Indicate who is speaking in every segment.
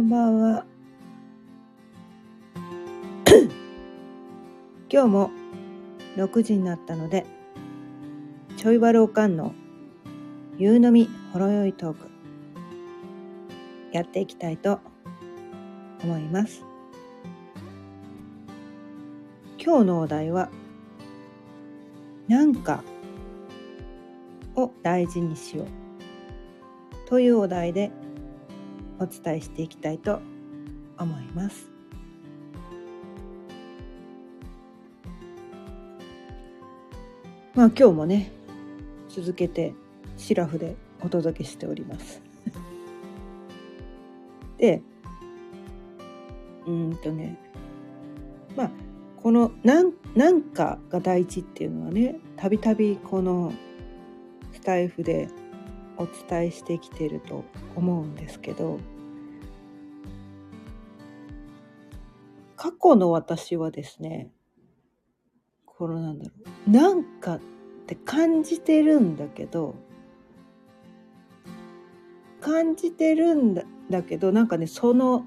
Speaker 1: んばんは。今日も6時になったので、ちょいバルおかんの夕飲みほろ酔いトーク、やっていきたいと思います。今日のお題は、なんかを大事にしようというお題でお伝えしていきたいと思います。まあ今日もね続けてシラフでお届けしております。でうんとねまあこのなん「なんか」が大事っていうのはねたびたびこのスタイフでお伝えしてきてると思うんですけど過去の私はですねこのなんだろうなんかって感じてるんだけど感じてるんだだけどなんかねその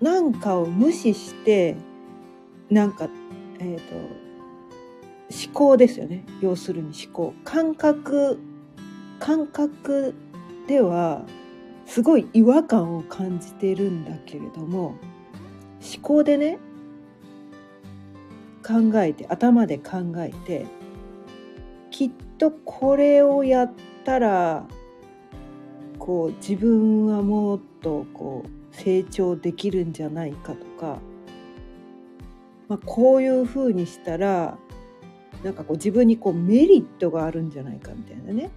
Speaker 1: なんかを無視してなんかえっ、と思考ですよね。要するに思考。感覚感覚ではすごい違和感を感じてるんだけれども思考でね考えて頭で考えてきっとこれをやったらこう自分はもっとこう成長できるんじゃないかとか、まあ、こういうふうにしたらなんかこう自分にこうメリットがあるんじゃないかみたいなね。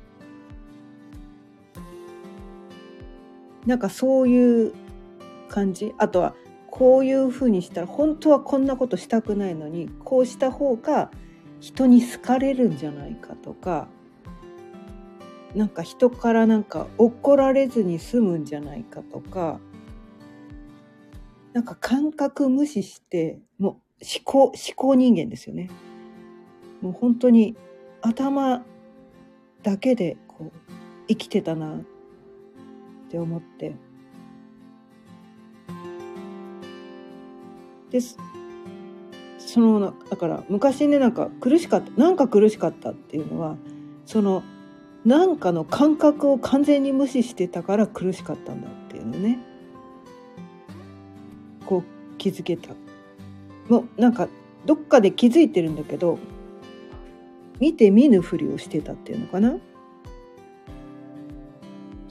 Speaker 1: なんかそういう感じあとはこういうふうにしたら本当はこんなことしたくないのにこうした方が人に好かれるんじゃないかとかなんか人からなんか怒られずに済むんじゃないかとかなんか感覚無視してもう思考思考人間ですよね。もう本当に頭だけでこう生きてたなっって思って。ですそのだから昔ねなんか苦しかったなんか苦しかったっていうのはそのなんかの感覚を完全に無視してたから苦しかったんだっていうのね。こう気づけた。もうなんかどっかで気づいてるんだけど見て見ぬふりをしてたっていうのかな。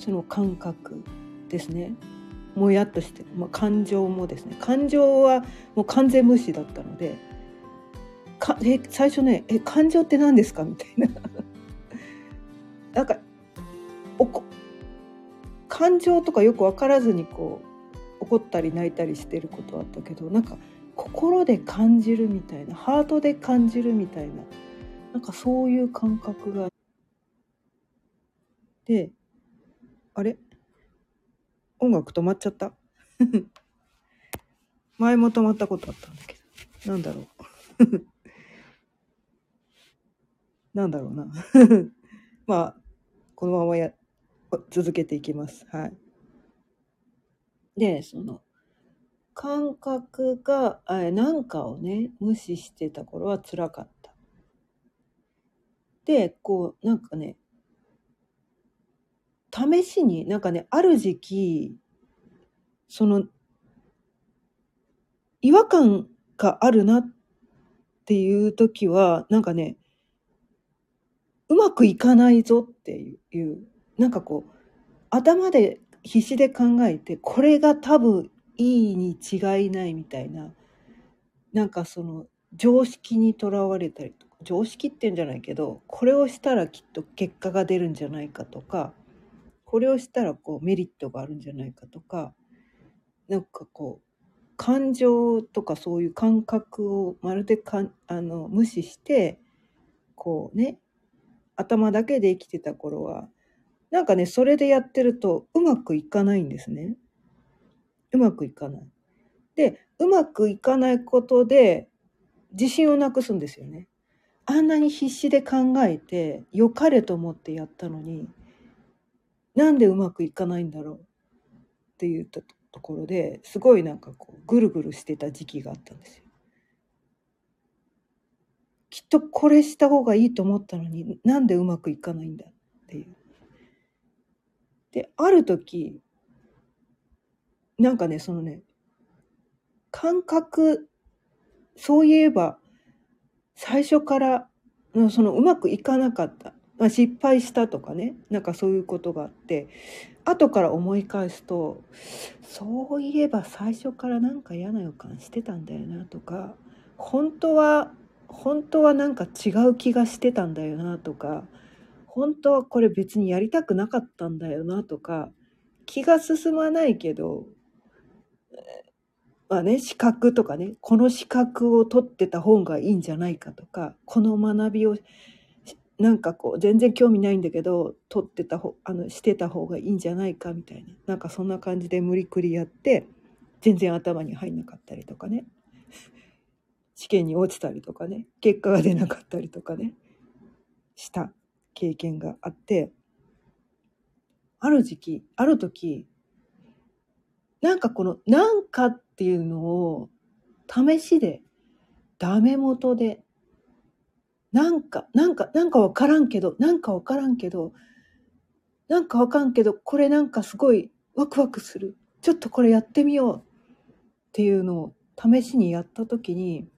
Speaker 1: その感覚ですね。もやっとして、まあ、感情もですね。感情はもう完全無視だったのでかえ最初ね「え感情って何ですか?」みたいな。なんかおこ感情とかよく分からずにこう怒ったり泣いたりしてることあったけどなんか心で感じるみたいなハートで感じるみたいななんかそういう感覚がであれ？音楽止まっちゃった？前も止まったことあったんだけど。なんだろう。なんだろうな。まあこのままや続けていきます。はい。でその感覚がなんかをね無視してた頃は辛かった。でこうなんかね試しになんかねある時期その違和感があるなっていう時はなんかねうまくいかないぞっていうなんかこう頭で必死で考えてこれが多分いいに違いないみたいななんかその常識にとらわれたりとか常識っていうんじゃないけどこれをしたらきっと結果が出るんじゃないかとかこれをしたらこうメリットがあるんじゃないかとかなんかこう感情とかそういう感覚をまるでかんあの無視してこうね頭だけで生きてた頃はなんかねそれでやってるとうまくいかないんですね。うまくいかない。でうまくいかないことで自信をなくすんですよね。あんなに必死で考えて良かれと思ってやったのになんでうまくいかないんだろうっていうところですごいなんかこうぐるぐるしてた時期があったんですよ。きっとこれした方がいいと思ったのになんでうまくいかないんだっていう。である時なんかねそのね感覚そういえば最初からそのうまくいかなかった、まあ、失敗したとかねなんかそういうことがあって後から思い返すとそういえば最初からなんか嫌な予感してたんだよなとか本当は本当はなんか違う気がしてたんだよなとか本当はこれ別にやりたくなかったんだよなとか気が進まないけどまあね資格とかねこの資格を取ってた方がいいんじゃないかとかこの学びをなんかこう全然興味ないんだけど取ってた方あのしてた方がいいんじゃないかみたいな。なんかそんな感じで無理くりやって全然頭に入んなかったりとかね。試験に落ちたりとかね。結果が出なかったりとかね。した経験があって。ある時期ある時なんかこの「なんか」っていうのを試しでダメ元でなんか、なんか、なんかわからんけど、なんかわからんけど、なんかわかんけど、これなんかすごいワクワクする。ちょっとこれやってみようっていうのを試しにやった時に、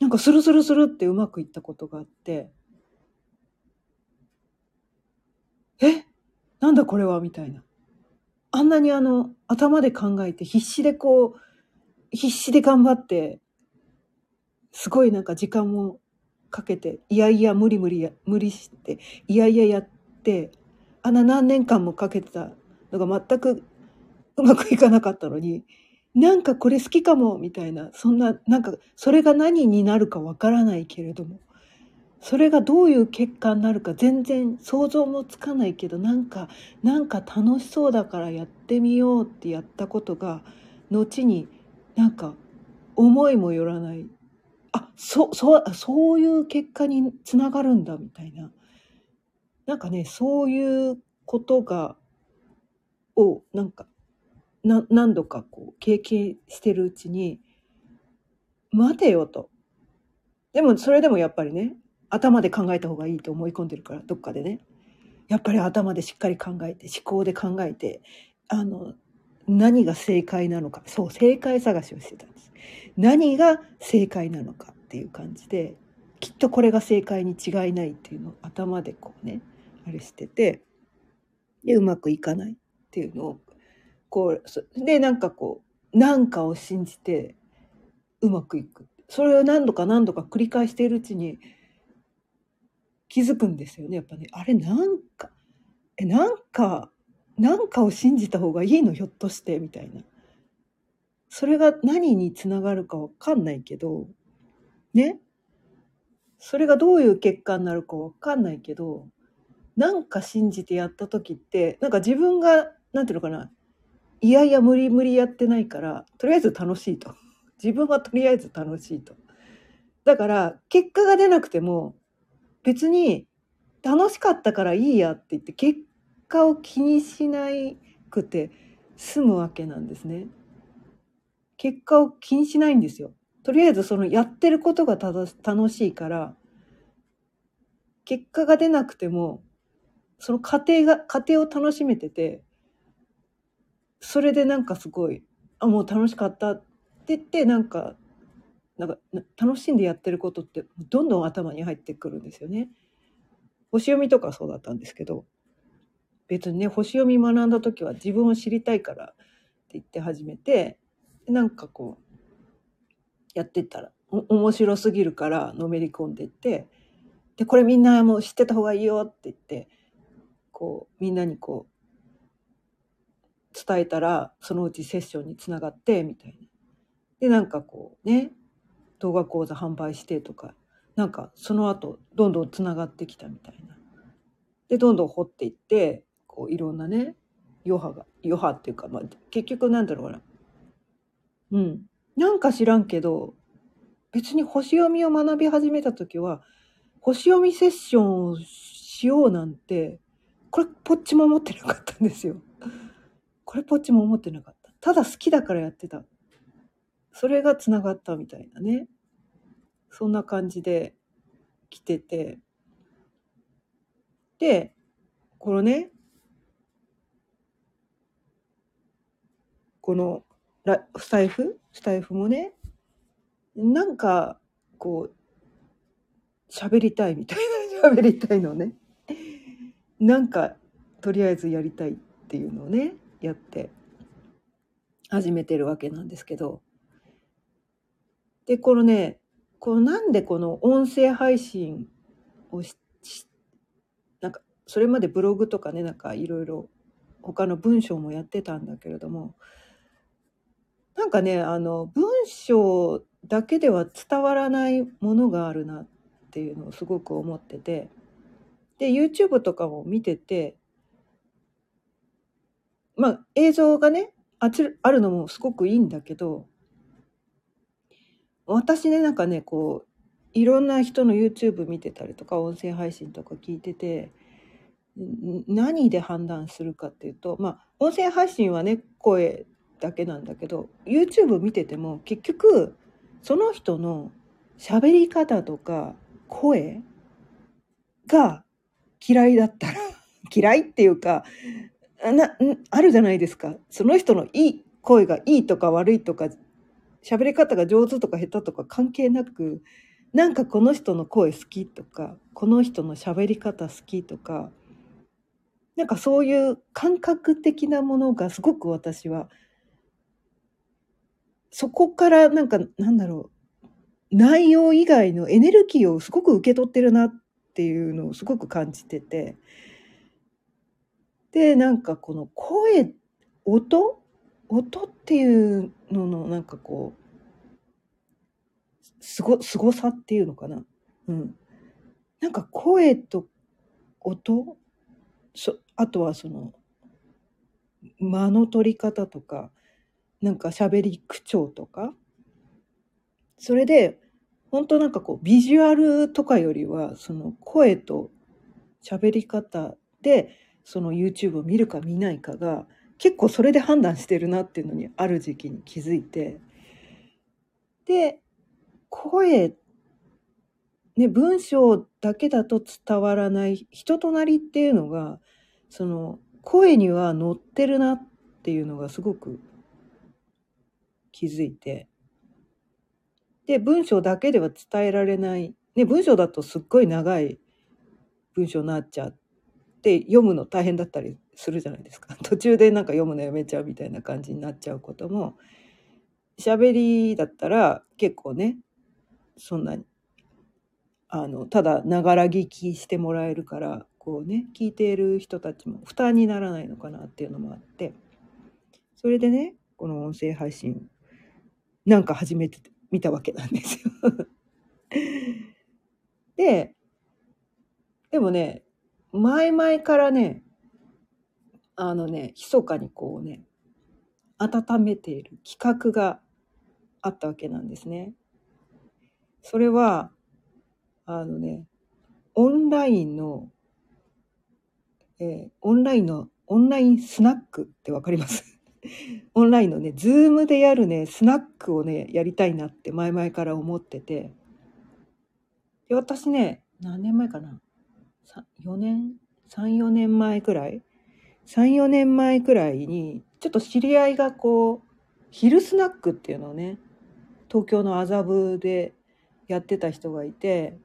Speaker 1: なんかスルスルスルってうまくいったことがあって、え？なんだこれは？みたいな。あんなにあの、頭で考えて必死でこう、必死で頑張ってすごいなんか時間もかけていやいや無理無理や無理していやいややってあんな何年間もかけてたのが全くうまくいかなかったのになんかこれ好きかもみたいなそんななんかそれが何になるかわからないけれどもそれがどういう結果になるか全然想像もつかないけどなんかなんか楽しそうだからやってみようってやったことが後になんか思いもよらない。あそそうそういう結果につながるんだみたいな。なんかねそういうことがをなんかな何度かこう経験してるうちに待てよと。でもそれでもやっぱりね頭で考えた方がいいと思い込んでるからどっかでね。やっぱり頭でしっかり考えて思考で考えてあの何が正解なのか。そう正解探しをしてたんです。何が正解なのかっていう感じできっとこれが正解に違いないっていうのを頭でこうねあれしててでうまくいかないっていうのをこうでなんかこう何かを信じてうまくいく。それを何度か何度か繰り返しているうちに気づくんですよねやっぱね。あれなんかえなんかなんかを信じた方がいいの？ひょっとしてみたいな。それが何につながるかわかんないけど、ね？それがどういう結果になるかわかんないけど、なんか信じてやった時って、なんか自分が、なんていうのかな、いやいや無理無理やってないから、とりあえず楽しいと。自分はとりあえず楽しいと。だから、結果が出なくても、別に楽しかったからいいやって言って、結果を気にしなくて済むわけなんですね。結果を気にしないんですよ。とりあえずそのやってることが楽しいから、結果が出なくても、その過程が、過程を楽しめてて、それでなんかすごい、あ、もう楽しかったって言って、なんか、なんか楽しんでやってることってどんどん頭に入ってくるんですよね。星読みとかそうだったんですけど、別にね、星読み学んだ時は自分を知りたいからって言って始めて、なんかこうやってったら面白すぎるからのめり込んでってでこれみんなもう知ってた方がいいよって言ってこうみんなにこう伝えたらそのうちセッションにつながってみたいな。でなんかこうね動画講座販売してとかなんかその後どんどんつながってきたみたいな。でどんどん掘っていってこういろんなね余波が余波っていうか、まあ、結局なんだろうなうん。なんか知らんけど、別に星読みを学び始めた時は、星読みセッションをしようなんて、これ、ぽっちも思ってなかったんですよ。これっぽっちも思ってなかった。ただ好きだからやってた。それが繋がったみたいなね。そんな感じで来てて。で、このね、このラスタイフ？スタイフもね、なんか、こう、喋りたいみたいな、喋りたいのね。なんか、とりあえずやりたいっていうのをね、やって、始めてるわけなんですけど。で、このね、このなんでこの音声配信をし、なんか、それまでブログとかね、なんかいろいろ他の文章もやってたんだけれども、かね、あの、文章だけでは伝わらないものがあるなっていうのをすごく思ってて、で、YouTube とかも見てて、まあ、映像がね、あつあるのもすごくいいんだけど、私ね、なんかね、こう、いろんな人の YouTube 見てたりとか、音声配信とか聞いてて、何で判断するかっていうと、まあ、音声配信はね、声だけなんだけど、YouTube 見てても結局、その人の喋り方とか声が嫌いだったら、嫌いっていうか、な、あるじゃないですか。その人のいい声がいいとか悪いとか、喋り方が上手とか下手とか関係なく、なんかこの人の声好きとか、この人の喋り方好きとか、なんかそういう感覚的なものがすごく私は、そこからなんか、なんだろう、内容以外のエネルギーをすごく受け取ってるなっていうのをすごく感じてて。で、なんかこの声、音？音っていうののなんかこう、すご、すごさっていうのかな？うん。なんか声と音？そあとはその、間の取り方とか、なんか喋り口調とか？それで、本当なんかこう、ビジュアルとかよりは、その声と喋り方で、その YouTube を見るか見ないかが、結構それで判断してるなっていうのにある時期に気づいて。で、声、ね、文章だけだと伝わらない人となりっていうのが、その声には乗ってるなっていうのがすごく気づいて。で、文章だけでは伝えられない。ね、文章だとすっごい長い文章になっちゃって、読むの大変だったりするじゃないですか。途中でなんか読むのやめちゃうみたいな感じになっちゃうことも、喋りだったら結構ね、そんなに、あの、ただながら聞きしてもらえるから、こうね、聞いている人たちも負担にならないのかなっていうのもあって、それでね、この音声配信、なんか始めてみたわけなんですよ。で、でもね、前々からね、あのね、密かにこうね、温めている企画があったわけなんですね。それは、あのね、オンラインの、えーオンラインの、オンラインスナックってわかります？オンラインのね、ズームでやるね、スナックをね、やりたいなって前々から思ってて。で、私ね、何年前かな ?4 年 ?3、4年前くらい ?3、4年前くらいに、ちょっと知り合いがこう、昼スナックっていうのをね、東京の麻布でやってた人がいて、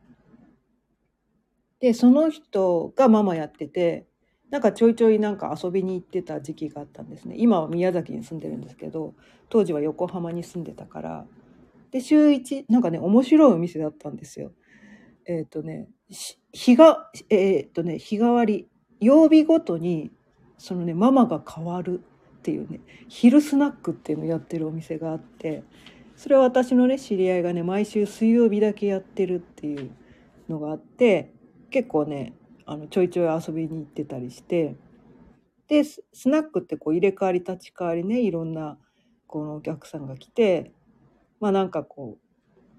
Speaker 1: で、その人がママやってて、なんかちょいちょいなんか遊びに行ってた時期があったんですね。今は宮崎に住んでるんですけど、当時は横浜に住んでたから。で、週一、なんかね、面白いお店だったんですよ。えっ、とね、日が、えっ、とね、日替わり、曜日ごとに、そのね、ママが変わるっていうね、昼スナックっていうのをやってるお店があって、それは私のね、知り合いがね、毎週水曜日だけやってるっていうのがあって、結構ね、あの、ちょいちょい遊びに行ってたりして、で、スナックってこう入れ替わり立ち替わりね、いろんなこのお客さんが来て、まあなんかこう、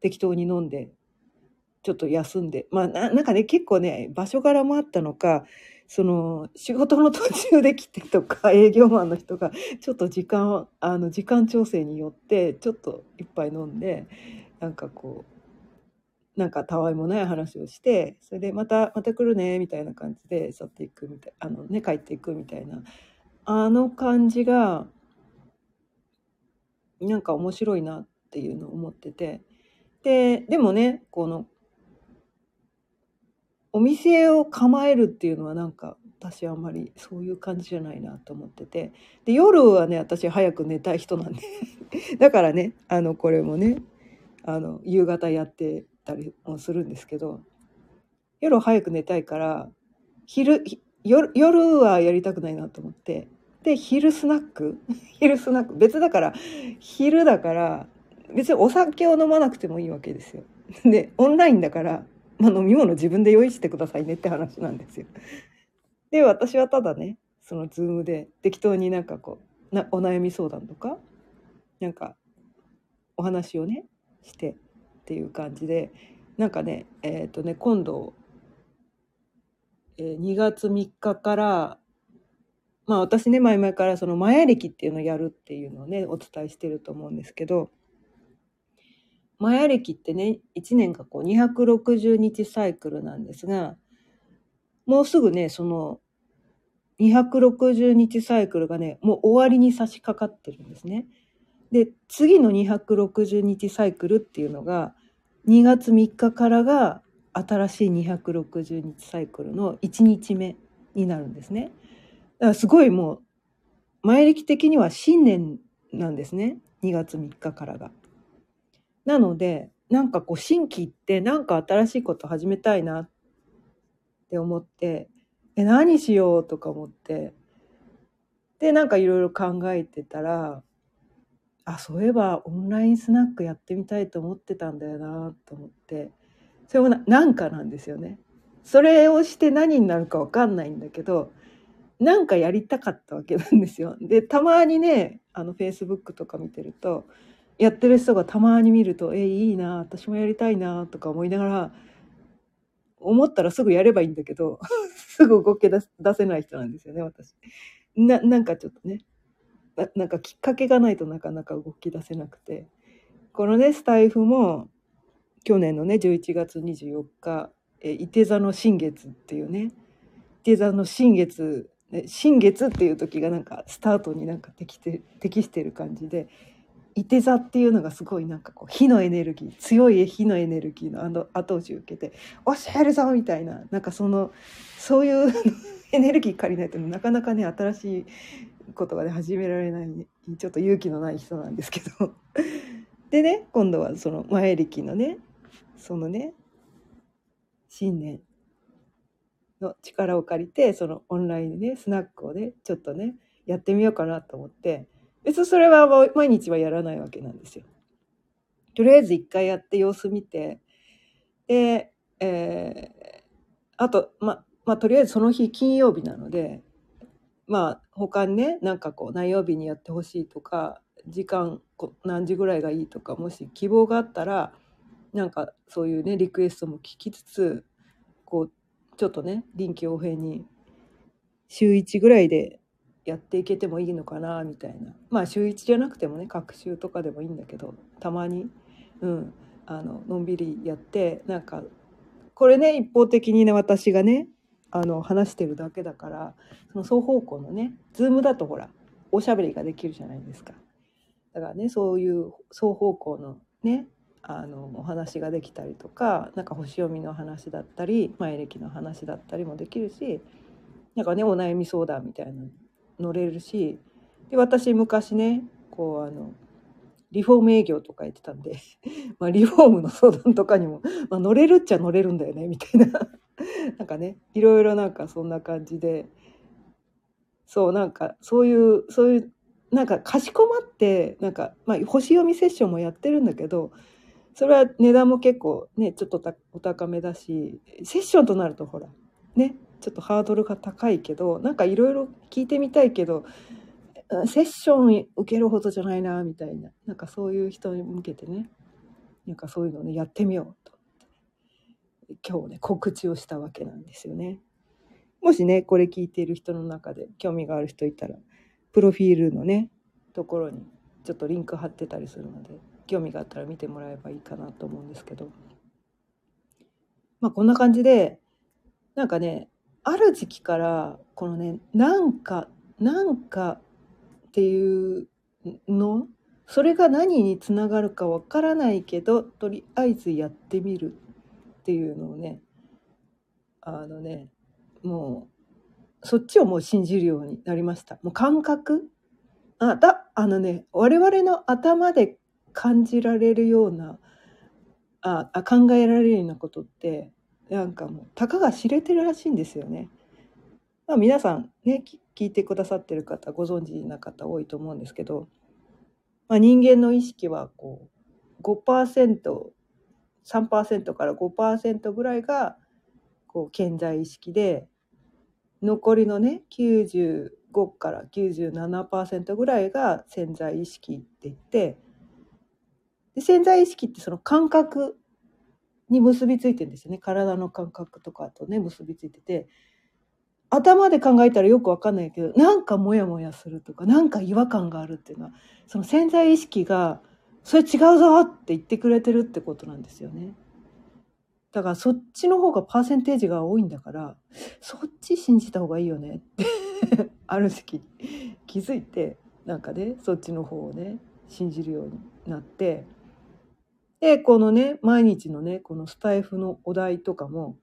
Speaker 1: 適当に飲んで、ちょっと休んで、まあなんかね、結構ね、場所柄もあったのか、その仕事の途中で来てとか 営業マンの人がちょっと時間あの時間調整によってちょっと一杯飲んでなんかこうなんかたわいもない話をしてそれでまたまた来るねみたいな感じで去っていくみたいあのね帰っていくみたいなあの感じがなんか面白いなっていうのを思っててででもねこのお店を構えるっていうのはなんか私あんまりそういう感じじゃないなと思っててで夜はね私早く寝たい人なんで だからねあのこれもねあの夕方やってたりもするんですけど夜早く寝たいから昼夜夜はやりたくないなと思ってで昼スナック 昼スナック別だから昼だから別にお酒を飲まなくてもいいわけですよ。でオンラインだからまあ、飲み物自分で用意してくださいねって話なんですよ。で私はただねそのズームで適当になんかこうなお悩み相談とかなんかお話をねしてっていう感じでなんかねえっ、ー、とね今度、えー、2月3日からまあ私ね前々からそのマヤ歴っていうのをやるっていうのをねお伝えしてると思うんですけどマヤ歴ってね、1年がこう260日サイクルなんですが、もうすぐね、その260日サイクルがね、もう終わりに差し掛かってるんですね。で、次の260日サイクルっていうのが、2月3日からが新しい260日サイクルの1日目になるんですね。だからすごいもう、前歴的には新年なんですね。2月3日からが。なので、なんかこう、新規ってなんか新しいこと始めたいなって思って、え、何しようとか思って、で、なんかいろいろ考えてたら、あ、そういえばオンラインスナックやってみたいと思ってたんだよなと思って、それもなんかなんですよね。それをして何になるかわかんないんだけど、なんかやりたかったわけなんですよ。で、たまにね、あの、Facebook とか見てると、やってる人がたまに見ると、えいいな、私もやりたいな、とか思いながら、思ったらすぐやればいいんだけど、すぐ動き出出せない人なんですよね、私。な、なんかちょっとねな、んかきっかけがないとなかなか動き出せなくて。このね、スタイフも、去年のね、11月24日、え、伊手座の新月っていうね、伊手座の新月、新月っていう時がなんかスタートになんか適して適してる感じで、いて座っていうのがすごいなんかこう火のエネルギー強い火のエネルギーのあの後押しを受けて「おっしゃるぞ!」みたいななんかそのそういう エネルギー借りないとなかなかね新しいことがね始められない、ちょっと勇気のない人なんですけど。でね今度はその前力のねそのね新年の力を借りてそのオンラインでねスナックをねちょっとねやってみようかなと思って。別にそれは毎日はやらないわけなんですよ。とりあえず一回やって様子見て、で、えー、あと、ま、まあ、とりあえずその日金曜日なので、まあ、他にね、なんかこう、何曜日にやってほしいとか、時間何時ぐらいがいいとか、もし希望があったら、なんかそういうね、リクエストも聞きつつ、こう、ちょっとね、臨機応変に、週1ぐらいでやっていけてもいいのかなみたいな。まあ週1じゃなくてもね隔週とかでもいいんだけどたまに、うん、あののんびりやってなんかこれね一方的にね私がねあの話してるだけだからその双方向のねズームだとほらおしゃべりができるじゃないですか。だからねそういう双方向のねあのお話ができたりとかなんか星読みの話だったり前歴の話だったりもできるしなんかねお悩み相談みたいなの乗れるしで私昔ねこうあのリフォーム営業とかやってたんで まあリフォームの相談とかにも、ま、乗れるっちゃ乗れるんだよねみたいな なんかねいろいろなんかそんな感じで。そうなんかそういうそういうなんかかしこまってなんか、まあ、星読みセッションもやってるんだけどそれは値段も結構ねちょっとお高めだしセッションとなるとほらねちょっとハードルが高いけどなんかいろいろ聞いてみたいけどセッション受けるほどじゃないなみたいななんかそういう人に向けてねなんかそういうのをねやってみようと。今日ね告知をしたわけなんですよね。もしね、これ聞いている人の中で興味がある人いたら、プロフィールのね、ところにちょっとリンク貼ってたりするので、興味があったら見てもらえばいいかなと思うんですけど。まあこんな感じで、なんかね、ある時期から、このね、なんか、なんかっていうの、それが何につながるかわからないけど、とりあえずやってみるっていうのをね、あのね、もう、そっちをもう信じるようになりました。もう感覚あ、だ、あのね、我々の頭で感じられるような、あ、あ考えられるようなことって、なんかもう、たかが知れてるらしいんですよね。まあ皆さんね、聞いてくださってる方、ご存知な方多いと思うんですけど、まあ人間の意識はこう、5%、3%から5%ぐらいが、こう、潜在意識で、残りのね、95から97%ぐらいが潜在意識って言って、で潜在意識ってその感覚に結びついてるんですよね。体の感覚とかとね、結びついてて、頭で考えたらよくわかんないけど、なんかモヤモヤするとか、なんか違和感があるっていうのは、その潜在意識が、それ違うぞって言ってくれてるってことなんですよね。だからそっちの方がパーセンテージが多いんだから、そっち信じた方がいいよねって ある時期気づいて、なんかね、そっちの方をね、信じるようになって、で、このね、毎日のね、このスタイフのお題とかも、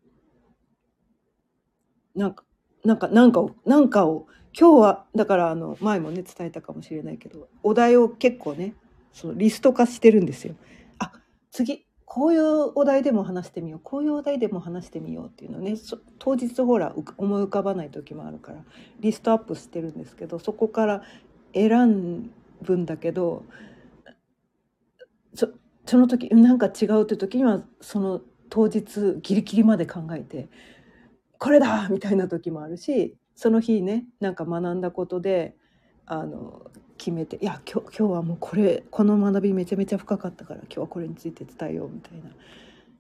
Speaker 1: なんか、なんか、なんかを、なんかを、今日は、だからあの、前もね、伝えたかもしれないけど、お題を結構ね、そのリスト化してるんですよ。あ、次、こういうお題でも話してみよう、こういうお題でも話してみようっていうのね、当日ほら、思い浮かばない時もあるから、リストアップしてるんですけど、そこから選ぶんだけど、そその時なんか違うって時にはその当日ギリギリまで考えてこれだみたいな時もあるしその日ねなんか学んだことであの決めていや今日今日はもうこれこの学びめちゃめちゃ深かったから今日はこれについて伝えようみたいな。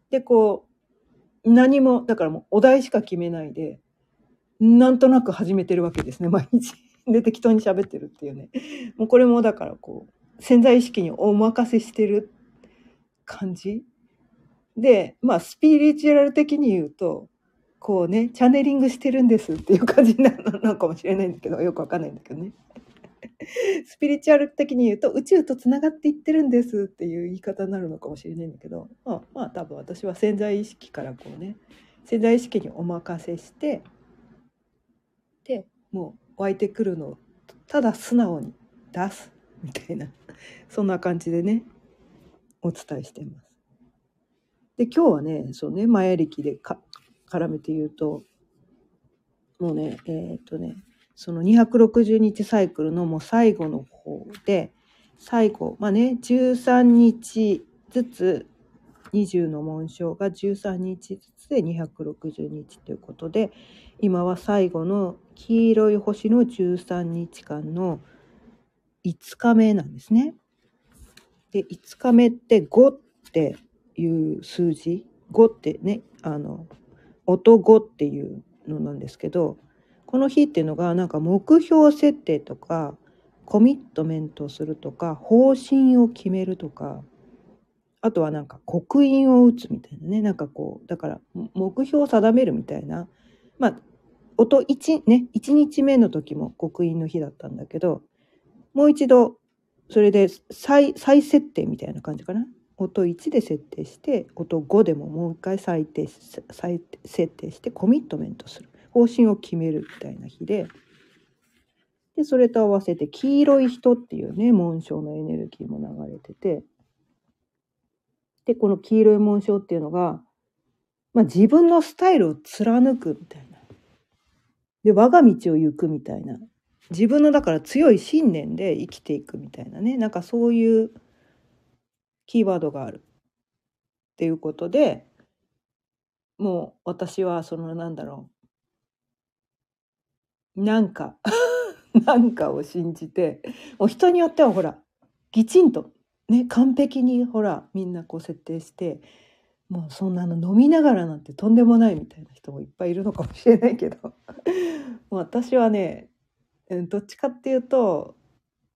Speaker 1: でこう何もだからもうお題しか決めないでなんとなく始めてるわけですね 毎日。で適当に喋ってるっていうねもうこれもだからこう潜在意識にお任せしてる感じでまあスピリチュアル的に言うとこうねチャネリングしてるんですっていう感じになるのかもしれないんだけどよくわかんないんだけどねスピリチュアル的に言うと宇宙とつながっていってるんですっていう言い方になるのかもしれないんだけどまあまあ多分私は潜在意識からこうね潜在意識にお任せしてでもう湧いてくるのをただ素直に出すみたいなそんな感じでねお伝えしてます。で今日はねそうね前力で絡めて言うともうねえっ、とねその260日サイクルのもう最後の方で最後まあね13日ずつ20の紋章が13日ずつで260日ということで今は最後の黄色い星の13日間の5日目なんですね。で5日目って5っていう数字5ってねあの音5っていうのなんですけどこの日っていうのがなんか目標設定とかコミットメントするとか方針を決めるとかあとはなんか刻印を打つみたいなね。なんかこうだから目標を定めるみたいな。まあ音1ね1日目の時も刻印の日だったんだけどもう一度それで再再設定みたいな感じかな。音1で設定して音5でももう一回再再設定してコミットメントする。方針を決めるみたいな日で。でそれと合わせて黄色い人っていうね紋章のエネルギーも流れてて。でこの黄色い紋章っていうのが、まあ、自分のスタイルを貫くみたいな。で我が道を行くみたいな。自分のだから強い信念で生きていくみたいなね。なんかそういうキーワードがある。っていうことでもう私はそのなんだろう。なんか なんかを信じてもう人によってはほらきちんとね完璧にほらみんなこう設定してもうそんなの飲みながらなんてとんでもないみたいな人もいっぱいいるのかもしれないけど 私はねどっちかっていうと,、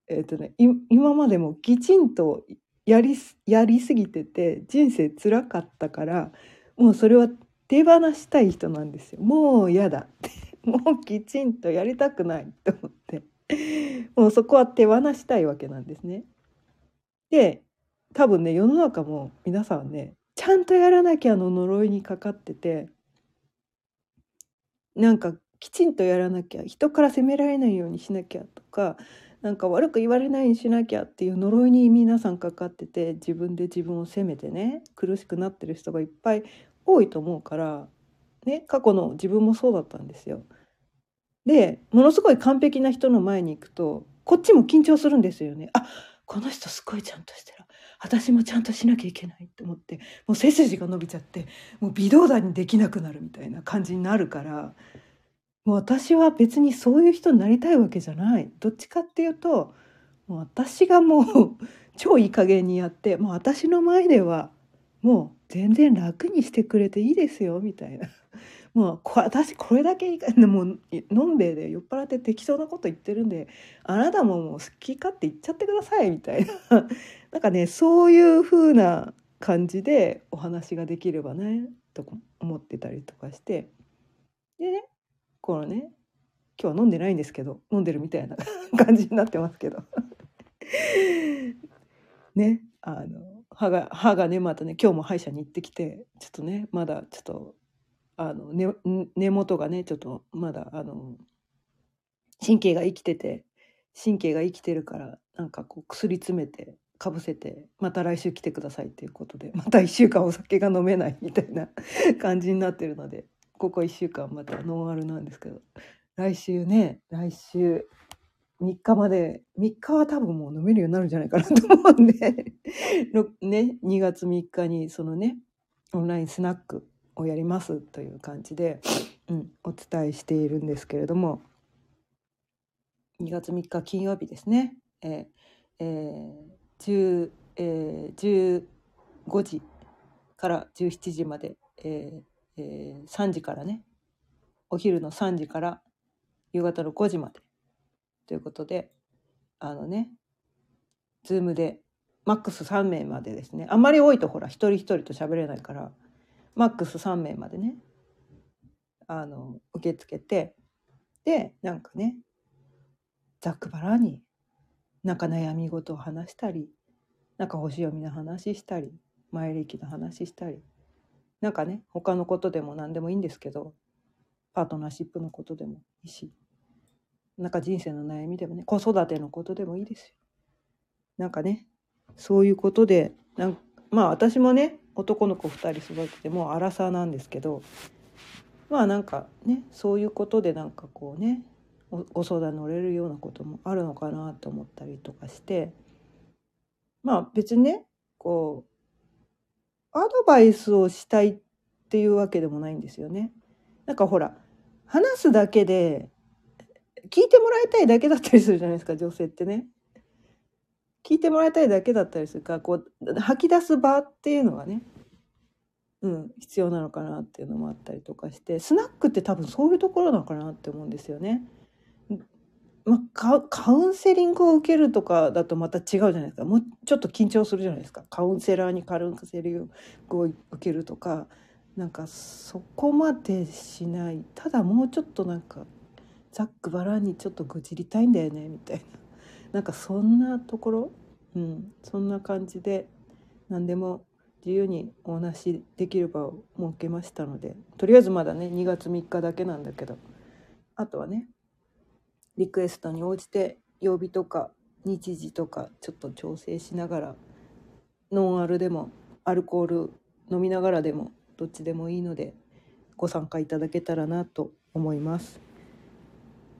Speaker 1: えーとね、今までもきちんとやりやりすぎてて人生つらかったからもうそれは手放したい人なんですよ。もう嫌だって。もうきちんとやりたくないと思って もうそこは手放したいわけなんですね。で多分ね世の中も皆さんねちゃんとやらなきゃの呪いにかかっててなんかきちんとやらなきゃ人から責められないようにしなきゃとかなんか悪く言われないようにしなきゃっていう呪いに皆さんかかってて自分で自分を責めてね苦しくなってる人がいっぱい多いと思うからね過去の自分もそうだったんですよ。でものすごい完璧な人の前に行くとこっちも緊張するんですよね。あこの人すごいちゃんとしてる私もちゃんとしなきゃいけないと思ってもう背筋が伸びちゃってもう微動だにできなくなるみたいな感じになるからもう私は別にそういう人になりたいわけじゃないどっちかっていうともう私がもう 超いい加減にやってもう私の前ではもう全然楽にしてくれていいですよみたいなもう私これだけもうのんべえで酔っ払って適当なこと言ってるんであなたももう好き勝手言っちゃってくださいみたいな。なんかねそういう風な感じでお話ができればねと思ってたりとかして。でねこのね今日は飲んでないんですけど飲んでるみたいな感じになってますけど。ねあの歯が歯がねまたね今日も歯医者に行ってきてちょっとねまだちょっとあの根根元がねちょっとまだあの神経が生きてて神経が生きてるからなんかこう薬詰めてかぶせてまた来週来てくださいっていうことで また1週間お酒が飲めないみたいな感じになってるのでここ1週間またノンアルなんですけど来週ね来週3日まで3日は多分もう飲めるようになるんじゃないかなと思うんでね2月3日にそのねオンラインスナックをやりますという感じで、うん、お伝えしているんですけれども2月3日金曜日ですね、えーえーえー、15時から17時まで、えーえー、3時からねお昼の3時から夕方の5時までということであのねズームでマックス3名までですね。あまり多いとほら一人一人と喋れないからマックス3名までねあの受け付けてでなんかねざっくばらになんか悩み事を話したりなんか星読みの話したり前歴の話したりなんかね他のことでも何でもいいんですけどパートナーシップのことでもいいしなんか人生の悩みでもね子育てのことでもいいですよ。なんかねそういうことでなんまあ私もね男の子2人育ててもう荒さなんですけどまあなんかねそういうことでなんかこうねご相談乗れるようなこともあるのかなと思ったりとかしてまあ別にねこうアドバイスをしたいっていうわけでもないんですよね。なんかほら話すだけで聞いてもらいたいだけだったりするじゃないですか女性ってね。聞いてもらいたいだけだったりするからこう吐き出す場っていうのがね、うん、必要なのかなっていうのもあったりとかしてスナックって多分そういうところなのかなって思うんですよね。まあ、カウンセリングを受けるとかだとまた違うじゃないですか。もうちょっと緊張するじゃないですか。カウンセラーにカウンセリングを受けるとかなんかそこまでしない。ただもうちょっとなんかざっくばらんにちょっと愚痴りたいんだよねみたいな。なんかそんなところ、うん、そんな感じで何でも自由にお話しできる場を設けましたのでとりあえずまだね2月3日だけなんだけどあとはねリクエストに応じて曜日とか日時とかちょっと調整しながらノンアルでもアルコール飲みながらでもどっちでもいいのでご参加いただけたらなと思います。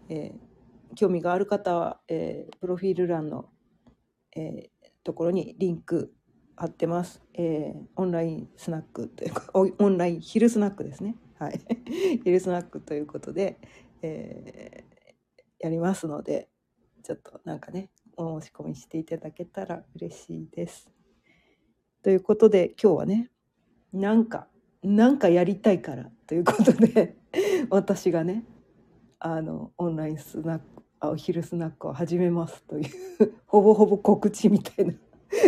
Speaker 1: えー、興味がある方は、えー、プロフィール欄の、えー、ところにリンク貼ってます、えー、オンラインスナックというかオンライン昼スナックですね。はい。昼スナックということで、えやりますのでちょっとなんかねお申し込みしていただけたら嬉しいです。ということで今日はねなんか、なんかやりたいからということで、私がね、あの、オンラインスナック、あお昼スナックを始めますという、ほぼほぼ告知みたいな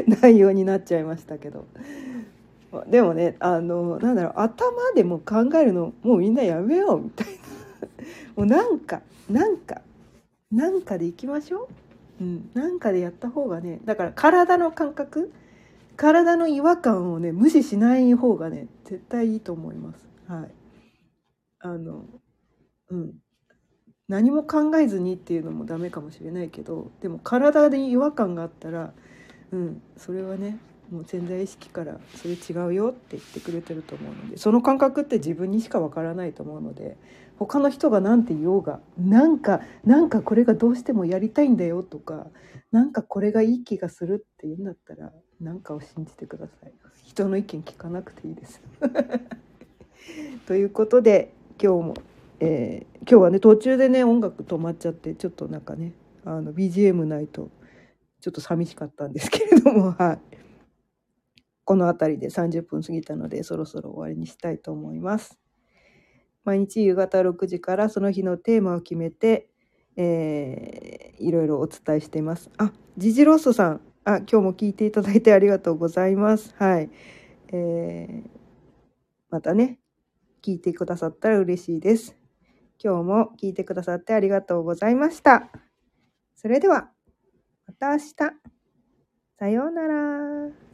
Speaker 1: 内容になっちゃいましたけど。でもね、あの、なんだろう、頭でも考えるの、もうみんなやめようみたいな。もうなんか、なんか、なんかでいきましょう。うん、なんかでやった方がね、だから体の感覚、体の違和感をね無視しない方がね絶対いいと思いますはいあのうん何も考えずにっていうのもダメかもしれないけどでも体で違和感があったらうんそれはねもう潜在意識から「それ違うよ」って言ってくれてると思うのでその感覚って自分にしかわからないと思うので他の人が何て言おうがなんかなんかこれがどうしてもやりたいんだよとかなんかこれがいい気がするって言うんだったら何かを信じてください。人の意見聞かなくていいです。ということで今日も、えー、今日はね途中でね音楽止まっちゃってちょっとなんかねあの BGM ないとちょっと寂しかったんですけれども はいこの辺りで30分過ぎたのでそろそろ終わりにしたいと思います毎日夕方6時からその日のテーマを決めて、えー、いろいろお伝えしていますあジジロッソさんあ、今日も聞いていただいてありがとうございます。はい。えー、またね、聞いてくださったら嬉しいです。今日も聞いてくださってありがとうございました。それでは、また明日。さようなら。